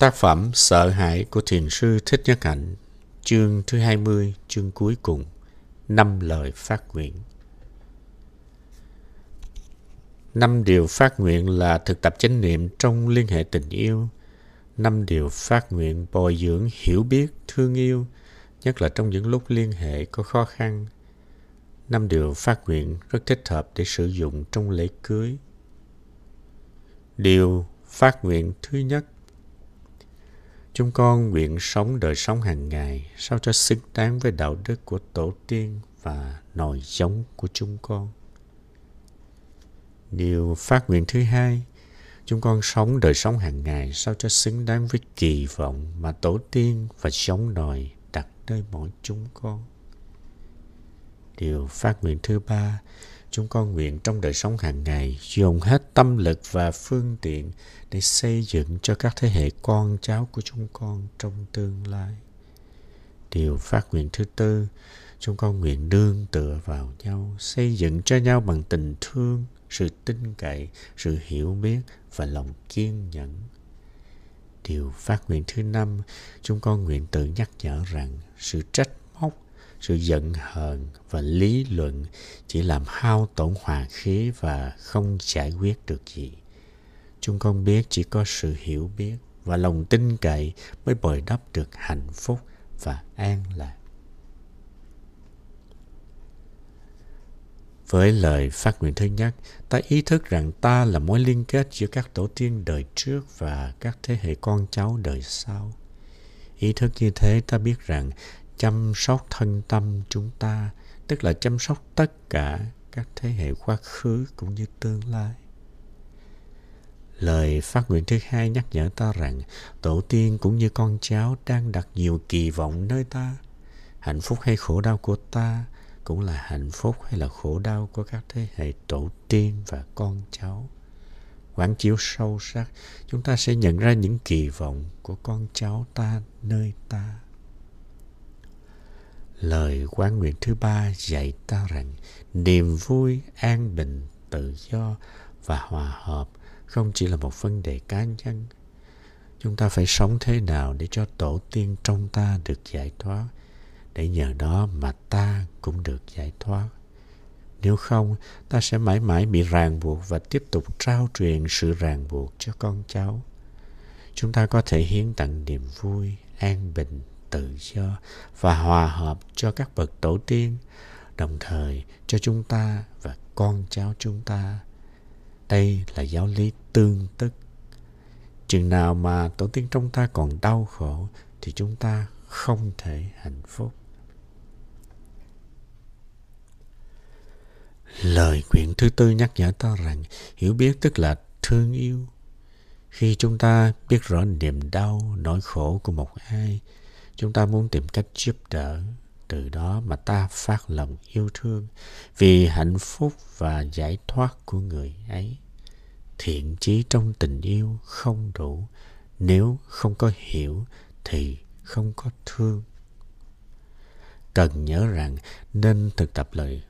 Tác phẩm Sợ hãi của Thiền sư Thích Nhất Hạnh, chương thứ 20, chương cuối cùng, năm lời phát nguyện. Năm điều phát nguyện là thực tập chánh niệm trong liên hệ tình yêu. Năm điều phát nguyện bồi dưỡng hiểu biết, thương yêu, nhất là trong những lúc liên hệ có khó khăn. Năm điều phát nguyện rất thích hợp để sử dụng trong lễ cưới. Điều phát nguyện thứ nhất Chúng con nguyện sống đời sống hàng ngày sao cho xứng đáng với đạo đức của tổ tiên và nòi giống của chúng con. Điều phát nguyện thứ hai, chúng con sống đời sống hàng ngày sao cho xứng đáng với kỳ vọng mà tổ tiên và giống nòi đặt nơi mỗi chúng con. Điều phát nguyện thứ ba, chúng con nguyện trong đời sống hàng ngày dùng hết tâm lực và phương tiện để xây dựng cho các thế hệ con cháu của chúng con trong tương lai. Điều phát nguyện thứ tư, chúng con nguyện đương tựa vào nhau, xây dựng cho nhau bằng tình thương, sự tin cậy, sự hiểu biết và lòng kiên nhẫn. Điều phát nguyện thứ năm, chúng con nguyện tự nhắc nhở rằng sự trách sự giận hờn và lý luận chỉ làm hao tổn hòa khí và không giải quyết được gì. Chúng con biết chỉ có sự hiểu biết và lòng tin cậy mới bồi đắp được hạnh phúc và an lạc. Với lời phát nguyện thứ nhất, ta ý thức rằng ta là mối liên kết giữa các tổ tiên đời trước và các thế hệ con cháu đời sau. Ý thức như thế ta biết rằng chăm sóc thân tâm chúng ta, tức là chăm sóc tất cả các thế hệ quá khứ cũng như tương lai. Lời phát nguyện thứ hai nhắc nhở ta rằng tổ tiên cũng như con cháu đang đặt nhiều kỳ vọng nơi ta. Hạnh phúc hay khổ đau của ta cũng là hạnh phúc hay là khổ đau của các thế hệ tổ tiên và con cháu. Quán chiếu sâu sắc, chúng ta sẽ nhận ra những kỳ vọng của con cháu ta nơi ta. Lời quán nguyện thứ ba dạy ta rằng niềm vui, an bình, tự do và hòa hợp không chỉ là một vấn đề cá nhân. Chúng ta phải sống thế nào để cho tổ tiên trong ta được giải thoát? Để nhờ đó mà ta cũng được giải thoát. Nếu không ta sẽ mãi mãi bị ràng buộc và tiếp tục trao truyền sự ràng buộc cho con cháu. Chúng ta có thể hiến tặng niềm vui an bình tự do và hòa hợp cho các bậc tổ tiên đồng thời cho chúng ta và con cháu chúng ta đây là giáo lý tương tức. Chừng nào mà tổ tiên trong ta còn đau khổ thì chúng ta không thể hạnh phúc. Lời quyển thứ tư nhắc nhở ta rằng hiểu biết tức là thương yêu. Khi chúng ta biết rõ niềm đau, nỗi khổ của một ai, chúng ta muốn tìm cách giúp đỡ. Từ đó mà ta phát lòng yêu thương vì hạnh phúc và giải thoát của người ấy. Thiện chí trong tình yêu không đủ. Nếu không có hiểu thì không có thương. Cần nhớ rằng nên thực tập lời,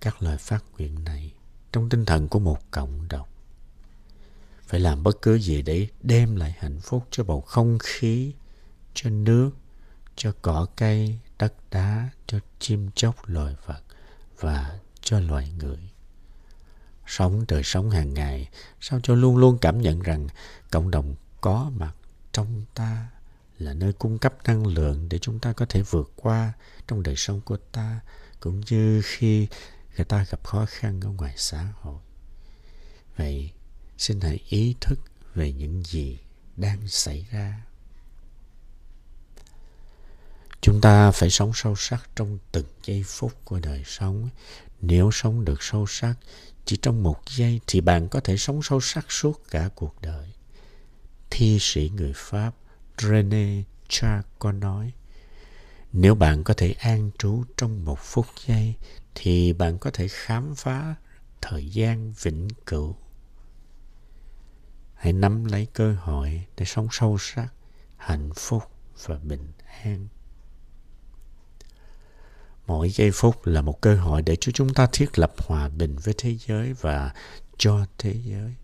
các lời phát nguyện này trong tinh thần của một cộng đồng. Phải làm bất cứ gì để đem lại hạnh phúc cho bầu không khí cho nước, cho cỏ cây, đất đá, cho chim chóc loài vật và cho loài người. Sống đời sống hàng ngày, sao cho luôn luôn cảm nhận rằng cộng đồng có mặt trong ta là nơi cung cấp năng lượng để chúng ta có thể vượt qua trong đời sống của ta, cũng như khi người ta gặp khó khăn ở ngoài xã hội. Vậy, xin hãy ý thức về những gì đang xảy ra chúng ta phải sống sâu sắc trong từng giây phút của đời sống nếu sống được sâu sắc chỉ trong một giây thì bạn có thể sống sâu sắc suốt cả cuộc đời. Thi sĩ người Pháp René Char có nói, nếu bạn có thể an trú trong một phút giây thì bạn có thể khám phá thời gian vĩnh cửu. Hãy nắm lấy cơ hội để sống sâu sắc, hạnh phúc và bình an. Mỗi giây phút là một cơ hội để cho chúng ta thiết lập hòa bình với thế giới và cho thế giới.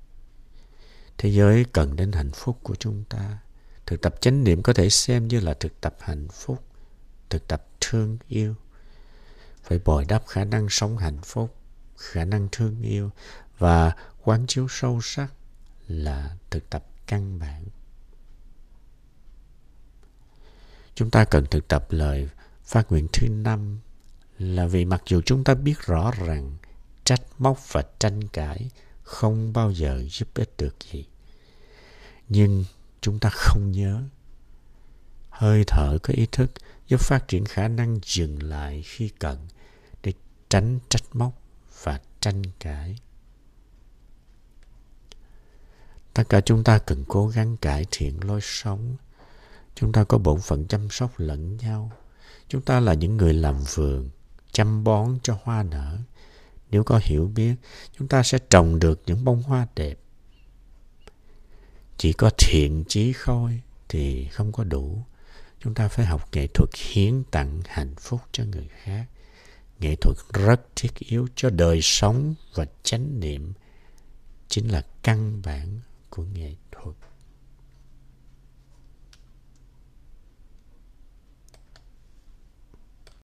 thế giới cần đến hạnh phúc của chúng ta. Thực tập chánh niệm có thể xem như là thực tập hạnh phúc, thực tập thương yêu. Phải bồi đắp khả năng sống hạnh phúc, khả năng thương yêu và quán chiếu sâu sắc là thực tập căn bản. Chúng ta cần thực tập lời phát nguyện thứ năm là vì mặc dù chúng ta biết rõ rằng trách móc và tranh cãi không bao giờ giúp ích được gì. Nhưng chúng ta không nhớ. Hơi thở có ý thức giúp phát triển khả năng dừng lại khi cần để tránh trách móc và tranh cãi. Tất cả chúng ta cần cố gắng cải thiện lối sống. Chúng ta có bổn phận chăm sóc lẫn nhau. Chúng ta là những người làm vườn chăm bón cho hoa nở. Nếu có hiểu biết, chúng ta sẽ trồng được những bông hoa đẹp. Chỉ có thiện chí khôi thì không có đủ. Chúng ta phải học nghệ thuật hiến tặng hạnh phúc cho người khác. Nghệ thuật rất thiết yếu cho đời sống và chánh niệm, chính là căn bản của nghệ thuật.